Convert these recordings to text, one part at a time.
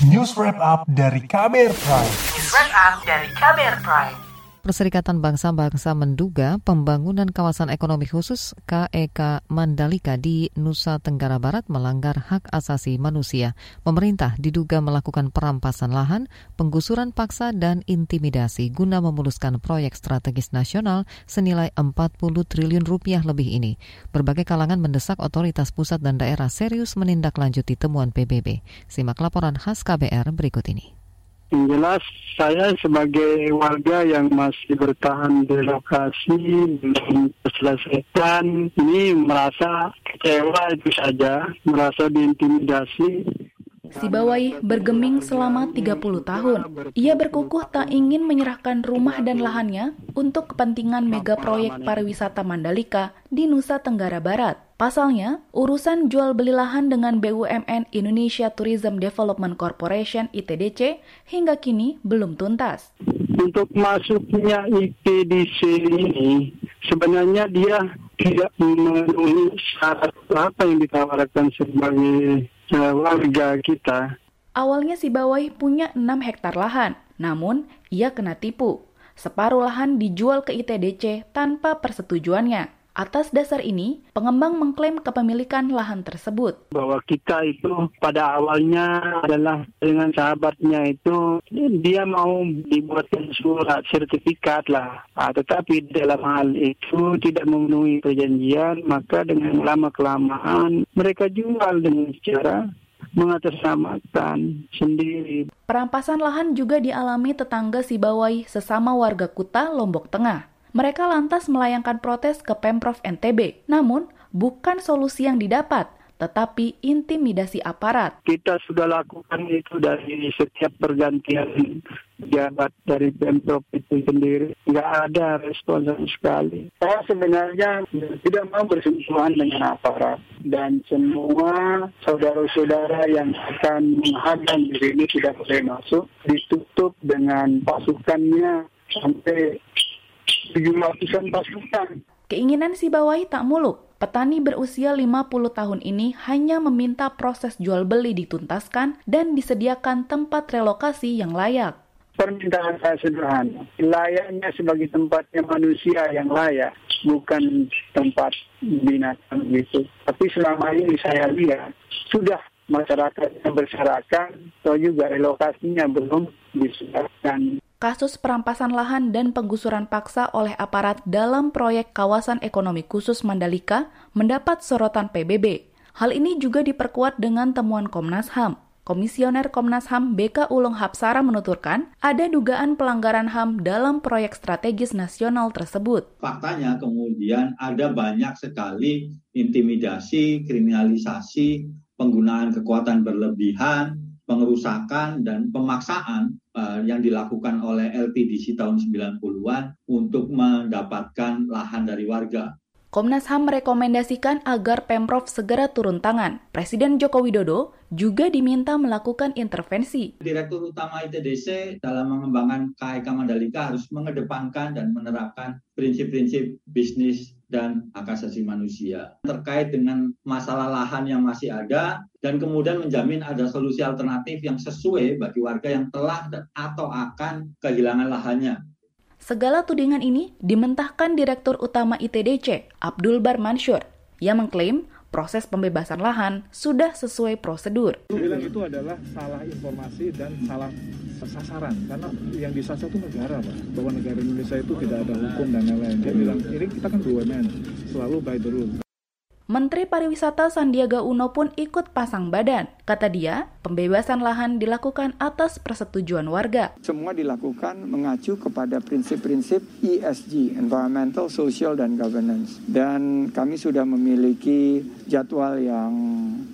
News Wrap Up dari Kamer Prime. News Wrap Up dari Kamer Prime. Perserikatan Bangsa-Bangsa menduga pembangunan kawasan ekonomi khusus KEK Mandalika di Nusa Tenggara Barat melanggar hak asasi manusia. Pemerintah diduga melakukan perampasan lahan, penggusuran paksa, dan intimidasi guna memuluskan proyek strategis nasional senilai 40 triliun rupiah lebih ini. Berbagai kalangan mendesak otoritas pusat dan daerah serius menindaklanjuti temuan PBB. Simak laporan khas KBR berikut ini. Yang jelas saya sebagai warga yang masih bertahan di lokasi belum terselesaikan ini merasa kecewa itu saja, merasa diintimidasi Sibawai bergeming selama 30 tahun. Ia berkukuh tak ingin menyerahkan rumah dan lahannya untuk kepentingan mega proyek pariwisata Mandalika di Nusa Tenggara Barat. Pasalnya, urusan jual beli lahan dengan BUMN Indonesia Tourism Development Corporation ITDC hingga kini belum tuntas. Untuk masuknya ITDC ini, sebenarnya dia tidak memenuhi syarat apa yang ditawarkan sebagai warga kita. Awalnya si Bawai punya 6 hektar lahan, namun ia kena tipu. Separuh lahan dijual ke ITDC tanpa persetujuannya. Atas dasar ini, pengembang mengklaim kepemilikan lahan tersebut. Bahwa kita itu pada awalnya adalah dengan sahabatnya itu dia mau dibuatkan surat sertifikat lah. Nah, tetapi dalam hal itu tidak memenuhi perjanjian, maka dengan lama-kelamaan mereka jual dengan cara mengatasnamakan sendiri. Perampasan lahan juga dialami tetangga Sibawai sesama warga Kuta, Lombok Tengah. Mereka lantas melayangkan protes ke Pemprov NTB. Namun, bukan solusi yang didapat, tetapi intimidasi aparat. Kita sudah lakukan itu dari setiap pergantian jabat dari Pemprov itu sendiri. Nggak ada respon sama sekali. Saya sebenarnya tidak mau bersentuhan dengan aparat. Dan semua saudara-saudara yang akan menghadang di sini tidak boleh masuk. Ditutup dengan pasukannya sampai tujuh pasukan. Keinginan si Bawai tak muluk. Petani berusia 50 tahun ini hanya meminta proses jual beli dituntaskan dan disediakan tempat relokasi yang layak. Permintaan saya sederhana, layaknya sebagai tempatnya manusia yang layak, bukan tempat binatang gitu. Tapi selama ini saya lihat, sudah masyarakat yang bersyaratkan, atau juga relokasinya belum disediakan kasus perampasan lahan dan penggusuran paksa oleh aparat dalam proyek kawasan ekonomi khusus Mandalika mendapat sorotan PBB. Hal ini juga diperkuat dengan temuan Komnas HAM. Komisioner Komnas HAM BK Ulung Hapsara menuturkan ada dugaan pelanggaran HAM dalam proyek strategis nasional tersebut. Faktanya kemudian ada banyak sekali intimidasi, kriminalisasi, penggunaan kekuatan berlebihan, pengerusakan dan pemaksaan uh, yang dilakukan oleh LTDC tahun 90-an untuk mendapatkan lahan dari warga. Komnas HAM merekomendasikan agar Pemprov segera turun tangan. Presiden Joko Widodo juga diminta melakukan intervensi. Direktur Utama ITDC dalam mengembangkan KIK Mandalika harus mengedepankan dan menerapkan prinsip-prinsip bisnis dan hak asasi manusia terkait dengan masalah lahan yang masih ada dan kemudian menjamin ada solusi alternatif yang sesuai bagi warga yang telah atau akan kehilangan lahannya. Segala tudingan ini dimentahkan Direktur Utama ITDC, Abdul Bar Mansur. Ia mengklaim proses pembebasan lahan sudah sesuai prosedur. Bilang itu adalah salah informasi dan salah sasaran karena yang disasar itu negara pak bahwa negara Indonesia itu tidak ada hukum dan lain-lain. Dia bilang ini kita kan BUMN selalu by the rule. Menteri Pariwisata Sandiaga Uno pun ikut pasang badan. Kata dia, pembebasan lahan dilakukan atas persetujuan warga. Semua dilakukan mengacu kepada prinsip-prinsip ESG, Environmental, Social, dan Governance. Dan kami sudah memiliki jadwal yang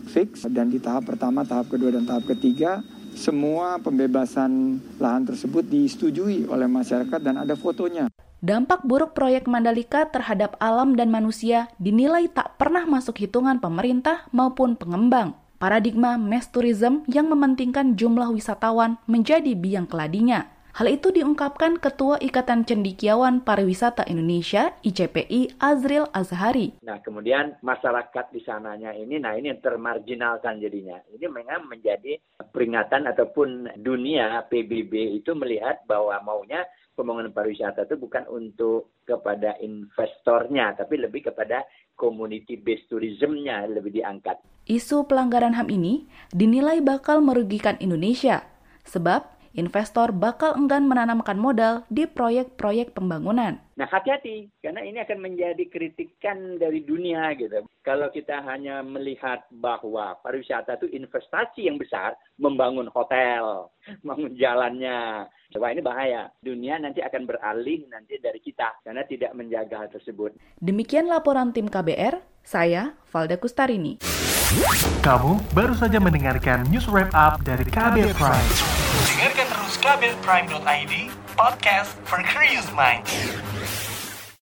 fix dan di tahap pertama, tahap kedua, dan tahap ketiga semua pembebasan lahan tersebut disetujui oleh masyarakat dan ada fotonya. Dampak buruk proyek Mandalika terhadap alam dan manusia dinilai tak pernah masuk hitungan pemerintah maupun pengembang. Paradigma mass tourism yang mementingkan jumlah wisatawan menjadi biang keladinya. Hal itu diungkapkan Ketua Ikatan Cendikiawan Pariwisata Indonesia ICPI Azril Azhari. Nah kemudian masyarakat di sananya ini, nah ini yang termarginalkan jadinya. Ini memang menjadi peringatan ataupun dunia PBB itu melihat bahwa maunya pembangunan pariwisata itu bukan untuk kepada investornya, tapi lebih kepada community based tourismnya lebih diangkat. Isu pelanggaran HAM ini dinilai bakal merugikan Indonesia, sebab investor bakal enggan menanamkan modal di proyek-proyek pembangunan. Nah hati-hati, karena ini akan menjadi kritikan dari dunia gitu. Kalau kita hanya melihat bahwa pariwisata itu investasi yang besar, membangun hotel, membangun jalannya, Wah ini bahaya. Dunia nanti akan beralih nanti dari kita karena tidak menjaga hal tersebut. Demikian laporan tim KBR, saya Valda Kustarini. Kamu baru saja mendengarkan news wrap up dari KBR Prime. Dengarkan terus kbrprime.id, podcast for curious minds.